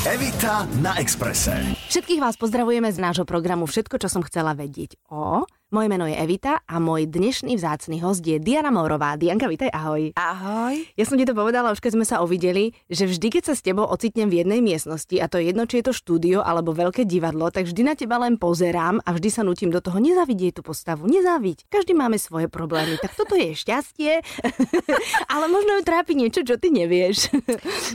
Evita na Exprese. Všetkých vás pozdravujeme z nášho programu Všetko, čo som chcela vedieť o... Moje meno je Evita a môj dnešný vzácny host je Diana Mourová. Dianka, vítaj, ahoj. Ahoj. Ja som ti to povedala už keď sme sa ovideli, že vždy, keď sa s tebou ocitnem v jednej miestnosti, a to je jedno, či je to štúdio alebo veľké divadlo, tak vždy na teba len pozerám a vždy sa nutím do toho nezavidieť tú postavu, nezáviť. Každý máme svoje problémy, tak toto je šťastie, ale možno ju trápi niečo, čo ty nevieš.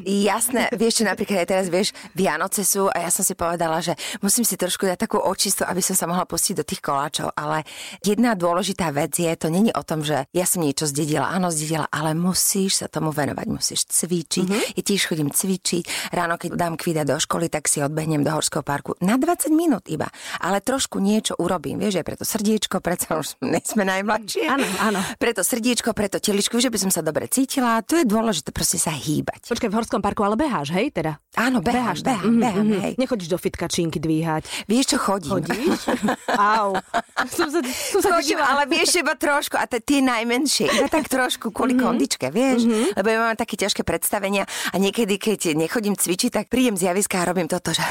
Jasné, vieš čo, napríklad aj teraz, vieš, Vianoce sú a ja som si povedala, že musím si trošku dať takú očistu, aby som sa mohla pustiť do tých koláčov, ale jedna dôležitá vec je, to není o tom, že ja som niečo zdedila, áno, zdedila, ale musíš sa tomu venovať, musíš cvičiť. Mm-hmm. Ja tiež chodím cvičiť. Ráno, keď dám kvida do školy, tak si odbehnem do horského parku na 20 minút iba. Ale trošku niečo urobím, vieš, aj preto srdiečko, preto už sme najmladšie. Áno, áno. Preto srdiečko, preto teličku, že by som sa dobre cítila. To je dôležité, proste sa hýbať. Počkaj, v horskom parku ale beháš, hej, teda? Áno, behám, Beháš, behám, mhm, behám, mhm. hej. Nechodíš do fitka činky dvíhať. Vieš čo, chodím. Chodíš? Au. Som sa, som sa Chodím, ale vieš, iba trošku, a tie najmenšie, iba tak trošku kvôli mm-hmm. kondičke, vieš, mm-hmm. lebo ja mám také ťažké predstavenia a niekedy, keď nechodím cvičiť, tak príjem z javiska a robím toto, že...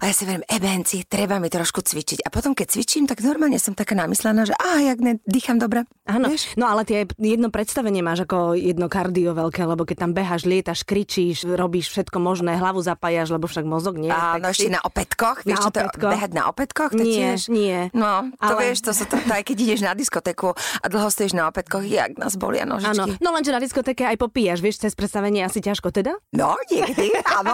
A ja si verím, ebenci, treba mi trošku cvičiť. A potom, keď cvičím, tak normálne som taká namyslená, že á, jak ne, dýcham dobre. Áno, Vieš? no ale tie jedno predstavenie máš ako jedno kardio veľké, lebo keď tam beháš, lietaš, kričíš, robíš všetko možné, hlavu zapájaš, lebo však mozog nie. Áno, ešte si- na opätkoch, vieš, Na čo to opätkoch? behať na opätkoch? To Nie, tiež? nie. No, to Ale- vieš, to sú to, to, aj keď ideš na diskotéku a dlho stojíš na opätkoch, jak nás bolia Áno, nožičky. no lenže na diskotéke aj popíjaš, vieš, cez predstavenie asi ťažko teda? No, niekedy, áno.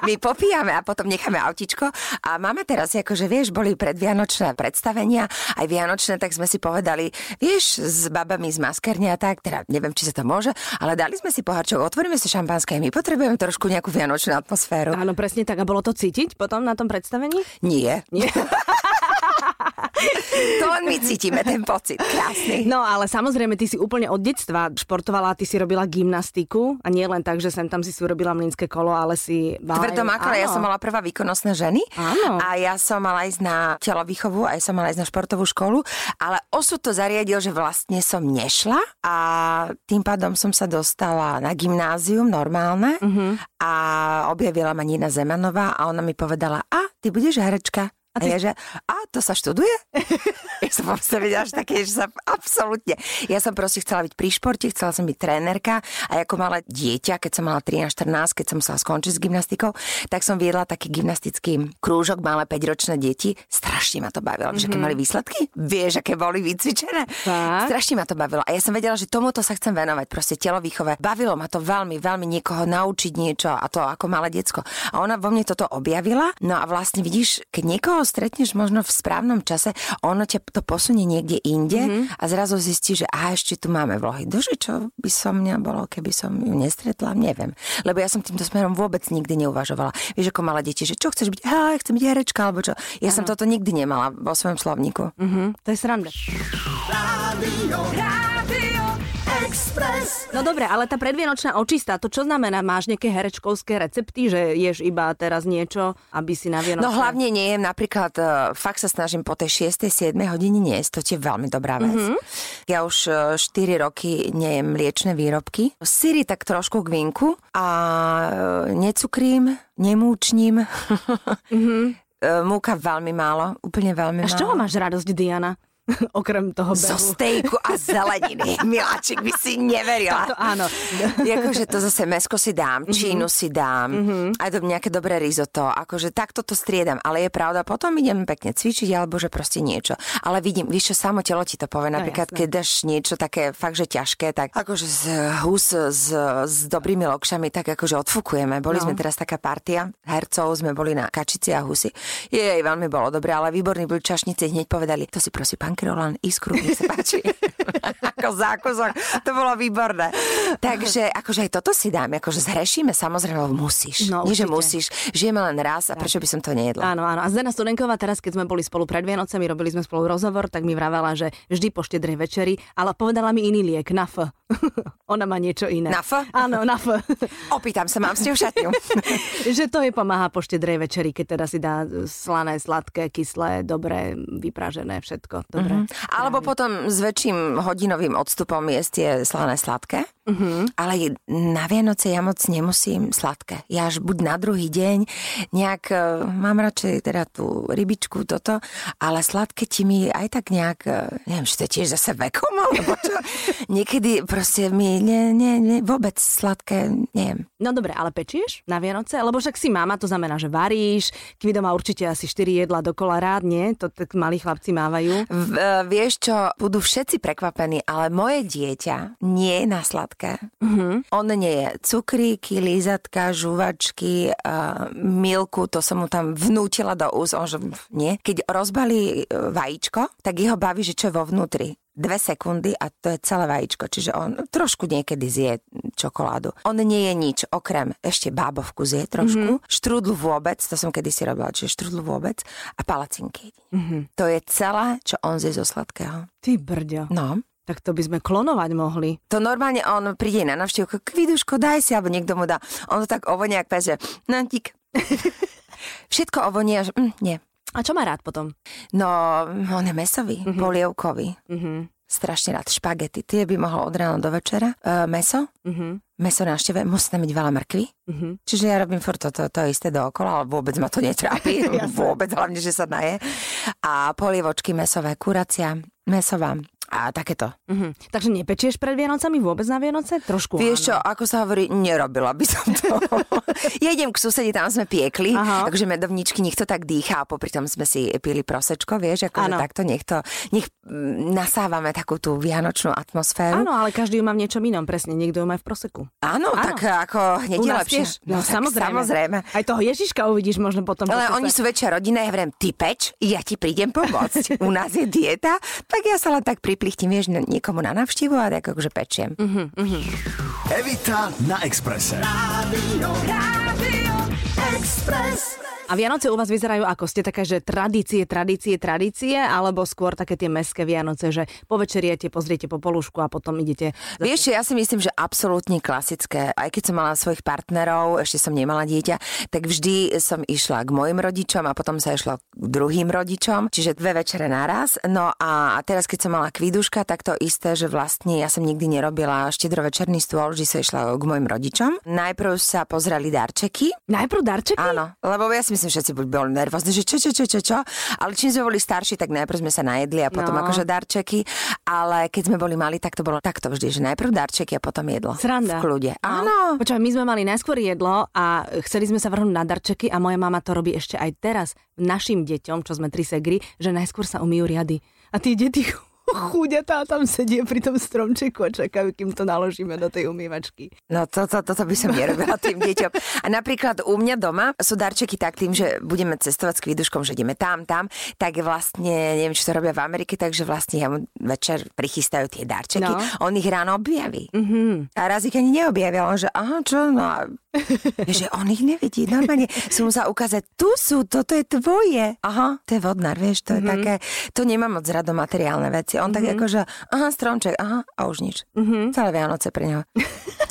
My popíjame a potom necháme autičko. A máme teraz, akože vieš, boli predvianočné predstavenia, aj vianočné, tak sme si povedali, vieš, s babami z maskerne a tak, teda neviem, či sa to môže, ale dali sme si pohárčok, otvoríme si šampanské, my potrebujeme trošku nejakú vianočnú atmosféru. Áno, presne tak. A bolo to cítiť potom na tom predstavení? Nie. Nie. To my cítime ten pocit. Krásny. No ale samozrejme, ty si úplne od detstva športovala, ty si robila gymnastiku a nie len tak, že sem tam si si urobila mlínske kolo, ale si... Tvrdomakala, ja som mala prvá výkonnostná ženy Áno. a ja som mala ísť na telovýchovu a ja som mala ísť na športovú školu, ale osud to zariadil, že vlastne som nešla a tým pádom som sa dostala na gymnázium normálne Mhm. a objavila ma Nina Zemanová a ona mi povedala, a ty budeš herečka. A, ja, že, a to sa študuje? ja som proste vedela, že také, že sa absolútne. Ja som proste chcela byť pri športe, chcela som byť trénerka a ako malé dieťa, keď som mala 13-14, keď som musela skončiť s gymnastikou, tak som viedla taký gymnastický krúžok, malé 5-ročné deti. Strašne ma to bavilo. Mm-hmm. Vieš, aké mali výsledky? Vieš, aké boli vycvičené? Tak. Strašne ma to bavilo. A ja som vedela, že tomuto sa chcem venovať, proste telovýchove. Bavilo ma to veľmi, veľmi niekoho naučiť niečo a to ako malé decko. A ona vo mne toto objavila. No a vlastne vidíš, keď niekoho stretneš možno v správnom čase, ono ťa to posunie niekde inde mm-hmm. a zrazu zistíš, že a ešte tu máme vlohy. Dože, čo by som mňa bolo, keby som ju nestretla, neviem. Lebo ja som týmto smerom vôbec nikdy neuvažovala. Vieš, ako mala deti, že čo chceš byť? A, chcem byť herečka, alebo čo. Ja som toto nikdy nemala vo svojom slovníku. Mhm, to je sranda. Express. No dobre, ale tá predvianočná očista, to čo znamená? Máš nejaké herečkovské recepty, že ješ iba teraz niečo, aby si na Vianoce... No hlavne nejem, napríklad uh, fakt sa snažím po tej 6. 7. hodine niesť, to je veľmi dobrá vec. Mm-hmm. Ja už uh, 4 roky nejem mliečne výrobky. Syry tak trošku k vinku a uh, necukrím, nemúčním. mm-hmm. Múka veľmi málo, úplne veľmi A málo. z čoho máš radosť, Diana? Okrem toho behu. Zo stejku a zeleniny. Miláčik by si neverila. To áno. akože to zase mesko si dám, čínu si dám, aj to nejaké dobré risotto, akože takto to striedam, ale je pravda, potom idem pekne cvičiť, alebo že proste niečo. Ale vidím, víš čo, samo telo ti to povie, napríklad, jasné. keď dáš niečo také fakt, že ťažké, tak akože z hus s, s dobrými lokšami, tak akože odfúkujeme. Boli No. sme teraz taká partia hercov, sme boli na kačici a husy. Jej, veľmi bolo dobre, ale výborní boli čašníci, hneď povedali, to si prosí, pán Kirolan, iskru, nech sa páči. ako zákusok, to bolo výborné. Takže akože aj toto si dáme, akože zhrešíme, samozrejme, musíš. No, Nie, že musíš. Žijeme len raz a prečo by som to nejedla? Áno, áno. A Zdena Studenková teraz, keď sme boli spolu pred Vianocami, robili sme spolu rozhovor, tak mi vravela, že vždy po štedrej večeri, ale povedala mi iný liek, na F. Ona má niečo iné. Na F? Áno, na F. Opýtam sa, mám s ňou šatňu. že to jej pomáha po štedrej večeri, keď teda si dá slané, sladké, kyslé, dobré, vypražené, všetko. Dobre. Alebo potom s väčším hodinovým odstupom jesť tie slané sladké. Uh-huh. Ale na Vianoce ja moc nemusím sladké. Ja až buď na druhý deň nejak, e, mám radšej teda tú rybičku, toto, ale sladké ti mi aj tak nejak, e, neviem, že to tiež zase vekom, alebo čo. Niekedy proste mi nie, nie, nie, vôbec sladké, neviem. No dobre, ale pečieš na Vianoce? Lebo však si mama, to znamená, že varíš. Kvido má určite asi 4 jedla dokola rád, nie? To tak malí chlapci mávajú. V, uh, vieš čo, budú všetci prekvapení, ale moje dieťa nie je na sladké. Uh-huh. On nie je cukríky, lízatka, žuvačky, uh, milku, to som mu tam vnútila do úst, on že nie. Keď rozbalí uh, vajíčko, tak jeho baví, že čo je vo vnútri dve sekundy a to je celé vajíčko, čiže on trošku niekedy zje čokoládu. On nie je nič, okrem ešte bábovku zje trošku, mm-hmm. štrudlu vôbec, to som kedysi robila, čiže štrudlu vôbec a palacinky. Mm-hmm. To je celé, čo on zje zo sladkého. Ty brďo. No. Tak to by sme klonovať mohli. To normálne on príde na navštevu, kviduško, daj si, alebo niekto mu dá. On to tak ovonia, ak že nantík. Všetko ovonia, že mm, nie. A čo má rád potom? No, on je mesový, mm-hmm. polievkový. Mm-hmm. Strašne rád špagety. Tie by mohol od rána do večera. Uh, meso. Mm-hmm. Meso na števe. Musí tam byť veľa mrkvy. Mm-hmm. Čiže ja robím furt to, to, to isté dookola, ale vôbec ma to netrápi. vôbec, hlavne, že sa naje. A polievočky mesové, kuracia, mesová a takéto. Mm-hmm. Takže nepečieš pred Vianocami vôbec na Vianoce? Trošku Vieš čo, ako sa hovorí, nerobila by som to. ja idem k susedi, tam sme piekli, Aha. takže medovničky, nech to tak dýchá a popri tom sme si pili prosečko, vieš, ako takto nech to, nech mm, nasávame takú tú vianočnú atmosféru. Áno, ale každý ju má v niečom inom, presne, niekto ju má v proseku. Áno, Áno. tak ako hneď je lepšie. No, no samozrejme. samozrejme. Aj toho Ježiška uvidíš možno potom. Ale oni sú väčšia rodina, ja hovorím, ty peč, ja ti prídem pomôcť. U nás je dieta, tak ja sa len tak priplichtím, vieš, niekomu na navštívu a tak akože pečiem. Uh-huh, uh-huh. Evita na Exprese. Rádio, Rádio Express. A Vianoce u vás vyzerajú ako? Ste také, že tradície, tradície, tradície, alebo skôr také tie meské Vianoce, že povečeriete, pozriete po polušku a potom idete... Vieš, ja si myslím, že absolútne klasické. Aj keď som mala svojich partnerov, ešte som nemala dieťa, tak vždy som išla k mojim rodičom a potom sa išla k druhým rodičom, čiže dve večere naraz. No a teraz, keď som mala kvíduška, tak to isté, že vlastne ja som nikdy nerobila štedrovečerný stôl, že sa išla k mojim rodičom. Najprv sa pozreli darčeky. Najprv darčeky? Áno, lebo ja si myslím, všetci boli nervózni, že čo, čo, čo, čo, čo. Ale čím sme boli starší, tak najprv sme sa najedli a potom no. akože darčeky. Ale keď sme boli mali, tak to bolo takto vždy, že najprv darčeky a potom jedlo. Sranda. V kľude. No. Áno. Počúvaj, my sme mali najskôr jedlo a chceli sme sa vrhnúť na darčeky a moja mama to robí ešte aj teraz našim deťom, čo sme tri segry, že najskôr sa umýjú riady. A tie deti chúďatá tam sedie pri tom stromčeku a čakajú, kým to naložíme do tej umývačky. No toto, to, to by som nerobila tým deťom. A napríklad u mňa doma sú darčeky tak tým, že budeme cestovať s kvíduškom, že ideme tam, tam, tak vlastne, neviem, či to robia v Amerike, takže vlastne ja mu večer prichystajú tie darčeky. No. On ich ráno objaví. Mm-hmm. A raz ich ani neobjavil. On že, aha, čo, no a že on ich nevidí. Normálne som sa ukázať, tu sú, toto je tvoje. Aha, to je vodnár, vieš, to je mm-hmm. také, to nemám moc rado materiálne veci. On mm-hmm. tak akože, aha, stromček, aha, a už nič. Mm-hmm. Celé Vianoce pre neho.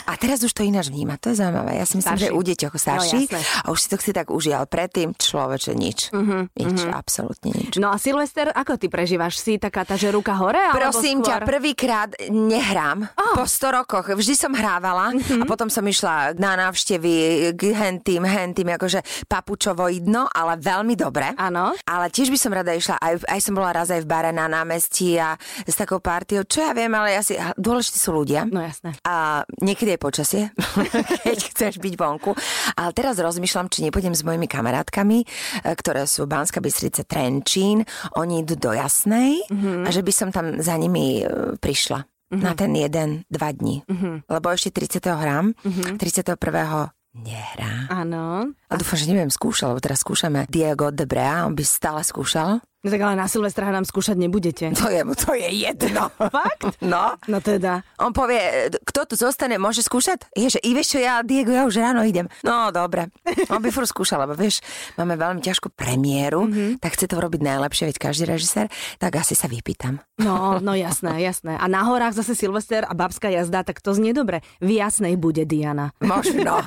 A teraz už to ináč vníma, to je zaujímavé. Ja si myslím, starší. že u deťoch starší no, a už si to si tak užíval. Predtým človeče nič. Mm-hmm. Nič, mm-hmm. absolútne nič. No a Silvester, ako ty prežívaš? Si taká tá, že ruka hore? Prosím skôr... ťa, prvýkrát nehrám. Oh. Po 100 rokoch vždy som hrávala mm-hmm. a potom som išla na návštevy k hentým, hentým, akože papučovoidno, ale veľmi dobre. Áno. Ale tiež by som rada išla, aj, aj som bola raz aj v bare na námestí a s takou partiou, čo ja viem, ale asi dôležití sú ľudia. No jasné. A niekedy je počasie, keď chceš byť vonku. Ale teraz rozmýšľam, či nepôjdem s mojimi kamarátkami, e, ktoré sú Banska Bystrica Trenčín. Oni idú do Jasnej mm-hmm. a že by som tam za nimi e, prišla. Mm-hmm. Na ten jeden, dva dní. Mm-hmm. Lebo ešte 30. hrám, mm-hmm. 31 nehrá. Áno. A dúfam, že neviem skúšať, lebo teraz skúšame Diego de Brea, on by stále skúšal. No tak ale na Silvestra nám skúšať nebudete. To je, to je jedno. Fakt? No. No teda. On povie, kto tu zostane, môže skúšať? Je, že i vieš čo, ja, Diego, ja už ráno idem. No, dobre. On by furt skúšal, lebo vieš, máme veľmi ťažkú premiéru, mm-hmm. tak chce to robiť najlepšie, veď každý režisér, tak asi sa vypýtam. No, no jasné, jasné. A na horách zase Silvester a babská jazda, tak to znie dobre. V jasnej bude Diana. Možno.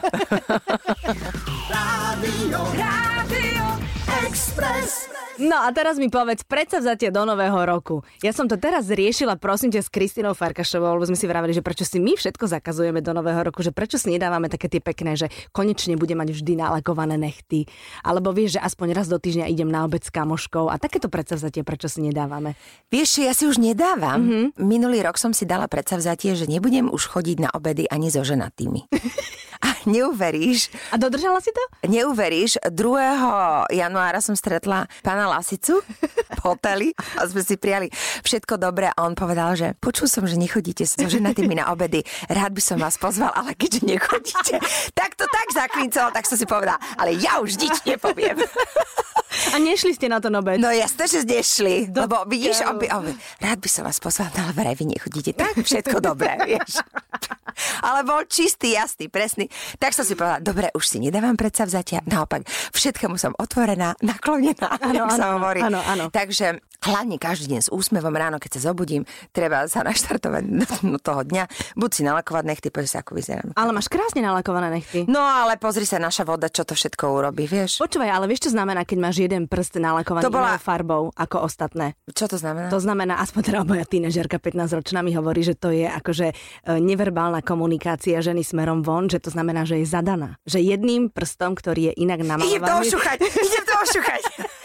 Rádio, Rádio Express. No a teraz mi povedz, predsavzatie do nového roku. Ja som to teraz riešila, prosím ťa, s Kristinou Farkašovou, lebo sme si vraveli, že prečo si my všetko zakazujeme do nového roku, že prečo si nedávame také tie pekné, že konečne bude mať vždy nalakované nechty. Alebo vieš, že aspoň raz do týždňa idem na obed s kamoškou a takéto predsavzatie, prečo si nedávame. Vieš, ja si už nedávam. Mm-hmm. Minulý rok som si dala predsavzatie, že nebudem už chodiť na obedy ani so ženatými. Neuveríš. A dodržala si to? Neuveríš, 2. januára som stretla pána Lasicu v hoteli a sme si prijali všetko dobré a on povedal, že počul som, že nechodíte so ženatými na obedy, rád by som vás pozval, ale keďže nechodíte, tak to tak zaklincoval, tak som si povedal, ale ja už nič nepoviem. A nešli ste na to obed? No jasne, že nešli. Do lebo vidíš, oby, oby, rád by som vás pozval, ale vraj vy nechodíte. Tak všetko dobré, vieš. ale bol čistý, jasný, presný. Tak som si povedala, dobre, už si nedávam vzatia. Naopak, všetkému som otvorená, naklonená, ano, ano, sa hovorí. Ano, ano. Takže hlavne každý deň s úsmevom ráno, keď sa zobudím, treba sa naštartovať do toho dňa. Buď si nalakovať nechty, pozri sa, ako vyzerám. Ale máš krásne nalakované nechty. No ale pozri sa, naša voda, čo to všetko urobí, vieš. Počúvaj, ale vieš, čo znamená, keď máš jeden prst nalakovaný to bola... farbou ako ostatné. Čo to znamená? To znamená, aspoň teda moja tínežerka 15 ročná mi hovorí, že to je akože e, neverbálna komunikácia ženy smerom von, že to znamená, že je zadaná. Že jedným prstom, ktorý je inak namalovaný... Idem to ošuchať, idem to ošuchať.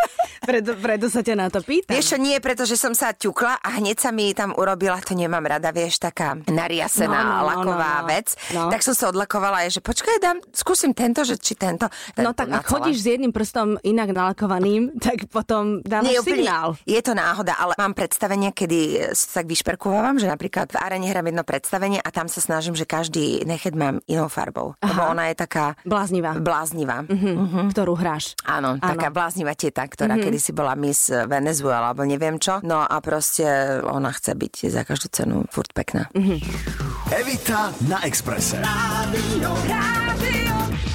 preto, preto sa ťa na to pýtam. Vieš čo, nie, pretože som sa ťukla a hneď sa mi tam urobila, to nemám rada, vieš, taká nariasená no, no, no, laková no, no, vec. No. Tak som sa odlakovala, že počkaj, dám, skúsim tento, že či tento. No tak ak chodíš s jedným prstom inak nalakovaným, tak potom dávaš nie, úplne, signál. Je to náhoda, ale mám predstavenia, kedy sa tak vyšperkúvam, že napríklad v arene hrám jedno predstavenie a tam sa snažím, že každý nechet mám inou farbou. Aha. Lebo ona je taká... Bláznivá. Bláznivá. Uh-huh. Uh-huh. Ktorú hráš. Áno, Áno, taká bláznivá teta, ktorá uh-huh kedy si bola Miss Venezuela, alebo neviem čo. No a proste ona chce byť za každú cenu furt pekná. Mm-hmm. Evita na Exprese. Rádio, rádio.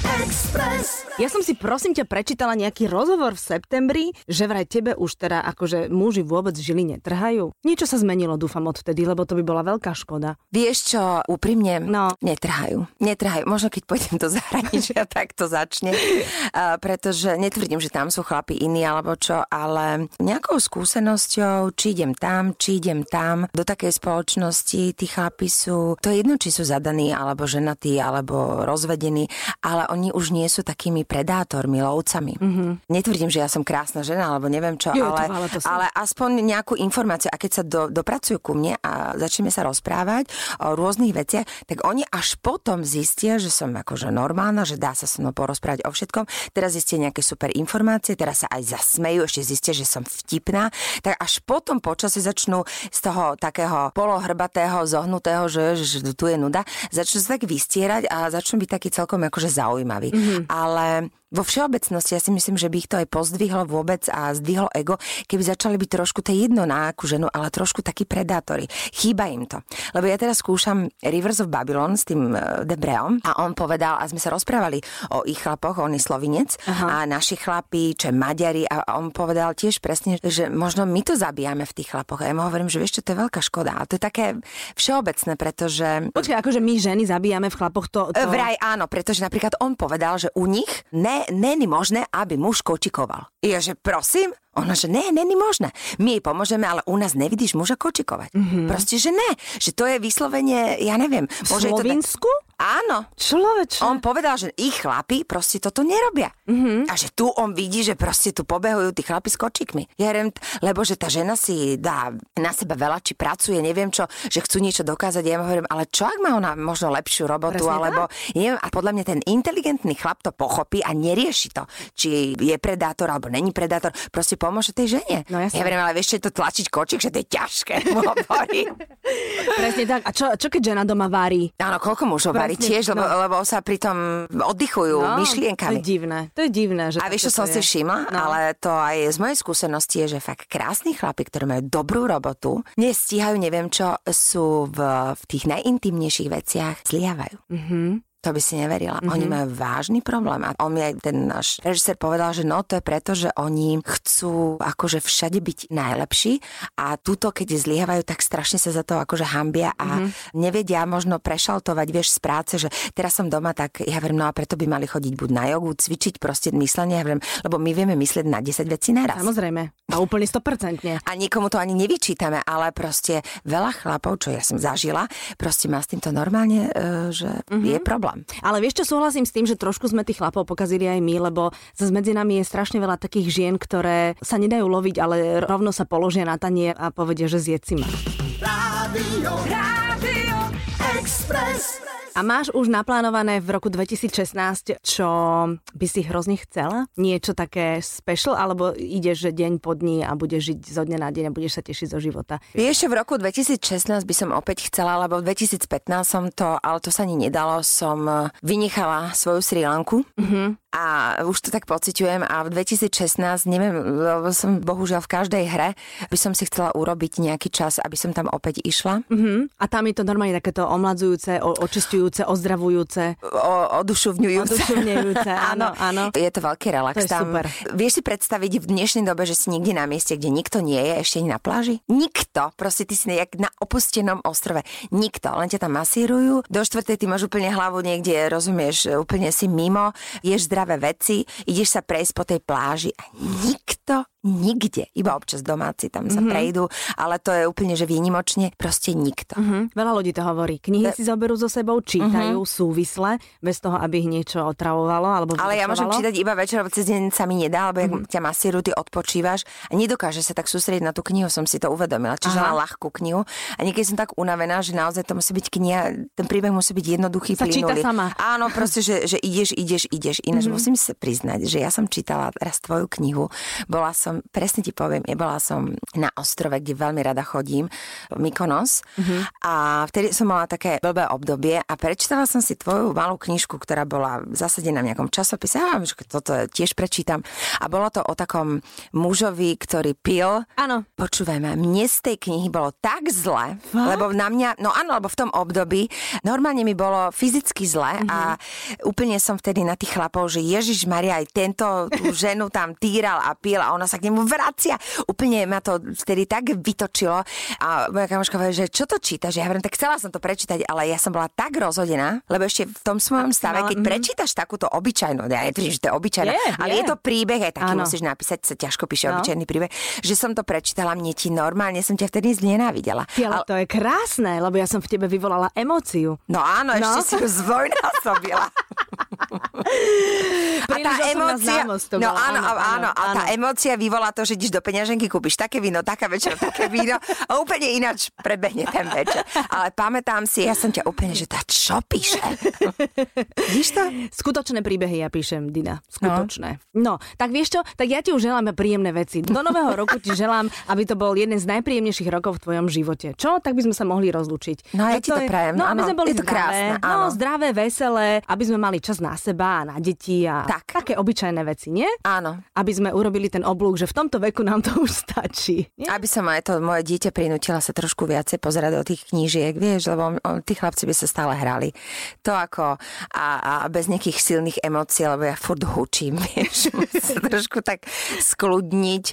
Express. Ja som si prosím ťa prečítala nejaký rozhovor v septembri, že vraj tebe už teda akože muži vôbec žili netrhajú. Niečo sa zmenilo, dúfam, odtedy, lebo to by bola veľká škoda. Vieš čo, úprimne, no. netrhajú. Netrhajú. Možno keď pôjdem do zahraničia, tak to začne. Uh, pretože netvrdím, že tam sú chlapi iní alebo čo, ale nejakou skúsenosťou, či idem tam, či idem tam, do takej spoločnosti, tí chlapi sú, to je jedno, či sú zadaní, alebo ženatí, alebo rozvedení, ale oni už nie sú takými predátormi, lovcami. Mm-hmm. Netvrdím, že ja som krásna žena, alebo neviem čo, jo, ale, to, to ale aspoň nejakú informáciu. A keď sa do, dopracujú ku mne a začneme sa rozprávať o rôznych veciach, tak oni až potom zistia, že som akože normálna, že dá sa so mnou porozprávať o všetkom. Teraz zistia nejaké super informácie, teraz sa aj zasmejú, ešte zistia, že som vtipná. Tak až potom počasie začnú z toho takého polohrbatého, zohnutého, že, že tu je nuda, začnú sa tak vystierať a začnú byť taký celkom akože zaujímavý. Mm-hmm. Ale vo všeobecnosti ja si myslím, že by ich to aj pozdvihlo vôbec a zdvihlo ego, keby začali byť trošku tej jedno na akú ženu, ale trošku takí predátori. Chýba im to. Lebo ja teraz skúšam Rivers of Babylon s tým e, Debreom a on povedal, a sme sa rozprávali o ich chlapoch, on je slovinec Aha. a naši chlapi, čo je Maďari a on povedal tiež presne, že možno my to zabíjame v tých chlapoch. A ja mu hovorím, že vieš čo, to je veľká škoda. A to je také všeobecné, pretože... Počkaj, akože my ženy zabíjame v chlapoch to... to... Vraj áno, pretože napríklad on povedal, že u nich ne není možné, aby muž kočikoval. Ja, že prosím? Ona, že ne, není možné. My jej pomôžeme, ale u nás nevidíš muža kočikovať. Mm-hmm. Proste, že ne. Že to je vyslovene, ja neviem. V Slovensku? Áno. Človeče. On povedal, že ich chlapi proste toto nerobia. Mm-hmm. A že tu on vidí, že proste tu pobehujú tí chlapi s kočikmi. Ja rem, lebo že tá žena si dá na seba veľa, či pracuje, neviem čo, že chcú niečo dokázať. Ja mu hovorím, ale čo ak má ona možno lepšiu robotu, Presne alebo tak? neviem, a podľa mňa ten inteligentný chlap to pochopí a nerieši to, či je predátor alebo není predátor. Proste pomôže tej žene. No jasne. Ja verím, ale vieš, to tlačiť kočík, že to je ťažké, Presne tak. A čo, čo keď žena doma varí? Áno, koľko mužov varí tiež, lebo, no. lebo sa pritom oddychujú no, myšlienkami. To je divné. To je divné. Že a vieš, čo som si všimla? No. Ale to aj z mojej skúsenosti je, že fakt krásni chlapi, ktorí majú dobrú robotu, nestíhajú, neviem čo, sú v, v tých najintimnejších veciach, zliavajú. Mm-hmm. To by si neverila. Mm-hmm. Oni majú vážny problém. A on mi aj ten náš režisér povedal, že no to je preto, že oni chcú akože všade byť najlepší a túto, keď zliehajú, tak strašne sa za to akože hambia a mm-hmm. nevedia možno prešaltovať, vieš, z práce, že teraz som doma, tak ja verím, no a preto by mali chodiť buď na jogu, cvičiť proste myslenie, ja verím, lebo my vieme myslieť na 10 vecí naraz. Samozrejme. A úplne 100%. A nikomu to ani nevyčítame, ale proste veľa chlapov, čo ja som zažila, proste má s týmto normálne, e, že mm-hmm. je problém. Ale vieš čo, súhlasím s tým, že trošku sme tých chlapov pokazili aj my, lebo zase medzi nami je strašne veľa takých žien, ktoré sa nedajú loviť, ale rovno sa položia na tanier a povedia, že zjedci si ma. Rádio, Rádio Express. A máš už naplánované v roku 2016, čo by si hrozne chcela? Niečo také special, alebo ideš deň po dní a budeš žiť zo dňa na deň a budeš sa tešiť zo života? Vieš, v roku 2016 by som opäť chcela, lebo v 2015 som to, ale to sa ani nedalo, som vynechala svoju Sri Lanku. Mm-hmm a už to tak pociťujem a v 2016, neviem, lebo som bohužiaľ v každej hre, by som si chcela urobiť nejaký čas, aby som tam opäť išla. Uh-huh. A tam je to normálne takéto omladzujúce, očistujúce, ozdravujúce. O, odušovňujúce. Odušovňujúce, áno, áno. Je to veľký relax to je tam. Super. Vieš si predstaviť v dnešnej dobe, že si niekde na mieste, kde nikto nie je, ešte ani na pláži? Nikto. Proste ty si nejak na opustenom ostrove. Nikto. Len ťa tam masírujú. Do štvrtej ty máš úplne hlavu niekde, rozumieš, úplne si mimo, ješ zdravé zdravé veci, ideš sa prejsť po tej pláži a nikto nikde. Iba občas domáci tam sa mm-hmm. prejdú, ale to je úplne, že výnimočne proste nikto. Mm-hmm. Veľa ľudí to hovorí. Knihy si zoberú so sebou, čítajú mm-hmm. súvisle, bez toho, aby ich niečo otravovalo. Alebo ale ja môžem čítať iba večer, cez deň sa mi nedá, lebo mm-hmm. ťa masíru, ty odpočívaš a nedokáže sa tak sústrediť na tú knihu, som si to uvedomila. Čiže na ľahkú knihu. A niekedy som tak unavená, že naozaj to musí byť kniha, ten príbeh musí byť jednoduchý, sa číta sama. Áno, proste, že, že ideš, ideš, ideš. Ináč mm-hmm. musím sa priznať, že ja som čítala raz tvoju knihu. Bola som, presne ti poviem, ja bola som na ostrove, kde veľmi rada chodím, Mykonos. Mm-hmm. A vtedy som mala také blbé obdobie a prečítala som si tvoju malú knižku, ktorá bola zasadená v nejakom časopise. A toto tiež prečítam. A bolo to o takom mužovi, ktorý pil. Áno. Počúvajme, mne z tej knihy bolo tak zle, Fakt? lebo na mňa, no áno, lebo v tom období normálne mi bolo fyzicky zle mm-hmm. a úplne som vtedy na tých chlapov, že Ježiš Maria aj tento tú ženu tam týral a pil a ona sa k nemu vracia. Úplne ma to vtedy tak vytočilo a moja kamoška povie, že čo to čítaš? Ja hovorím, tak chcela som to prečítať, ale ja som bola tak rozhodená, lebo ešte v tom svojom stave, keď mm. prečítaš takúto obyčajnú, ja netvrdím, že to je obyčajná, je, ale je. je to príbeh, aj taký Áno. musíš napísať, sa ťažko píše no. obyčajný príbeh, že som to prečítala, mne ti normálne som ťa vtedy znenávidela. ale, ale to je krásne, lebo ja som v tebe vyvolala emóciu. No áno, no. ešte si ju zvojnásobila. a tá emócia, no áno, áno, áno, a tá emócia vyvolá to, že ideš do peňaženky, kúpiš také víno, taká večer, také víno a úplne ináč prebehne ten večer. Ale pamätám si, ja som ťa úplne, že tá čo píše? Víš to? Skutočné príbehy ja píšem, Dina. Skutočné. No. no, tak vieš čo? Tak ja ti už želám príjemné veci. Do nového roku ti želám, aby to bol jeden z najpríjemnejších rokov v tvojom živote. Čo? Tak by sme sa mohli rozlučiť. No, ja ti to, to prajem. No, aby sme boli je to zdravé, krásne. No, áno. No, zdravé, veselé, aby sme mali čas na seba a na deti a tak. také obyčajné veci, nie? Áno. Aby sme urobili ten oblúk, že v tomto veku nám to už stačí. Nie? Aby som aj to moje dieťa prinútila sa trošku viacej pozerať do tých knížiek, vieš, lebo tí chlapci by sa stále hrali. To ako a, a bez nejakých silných emócií, lebo ja furt hučím, vieš, sa trošku tak skludniť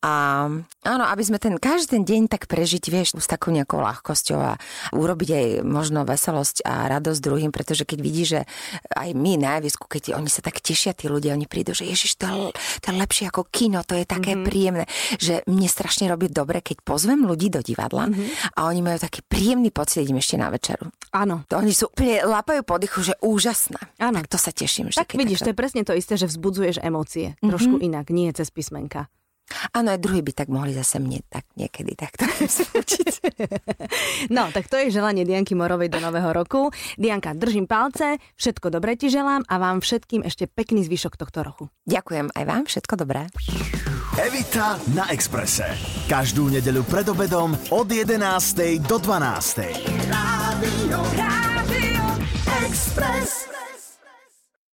a áno, aby sme ten každý ten deň tak prežiť, vieš, s takou nejakou ľahkosťou a urobiť aj možno veselosť a radosť druhým, pretože keď vidíš, že aj my na javisku, keď oni sa tak tešia, tí ľudia, oni prídu, že ježiš, to, je, to je lepšie ako kino, to je také mm-hmm. príjemné, že mne strašne robí dobre, keď pozvem ľudí do divadla mm-hmm. a oni majú taký príjemný pocit, idem ešte na večeru. Áno. To oni sú úplne lapajú podychu, že úžasné. Áno. Tak to sa teším. Že tak vidíš, takto... to je presne to isté, že vzbudzuješ emócie. Mm-hmm. Trošku inak, nie cez písmenka. Áno, aj druhý by tak mohli zase mne tak niekedy takto No, tak to je želanie Dianky Morovej do nového roku. Dianka, držím palce, všetko dobré ti želám a vám všetkým ešte pekný zvyšok tohto roku. Ďakujem aj vám, všetko dobré. Evita na Exprese. Každú nedeľu pred obedom od 11. do 12. Rádio, Rádio Express.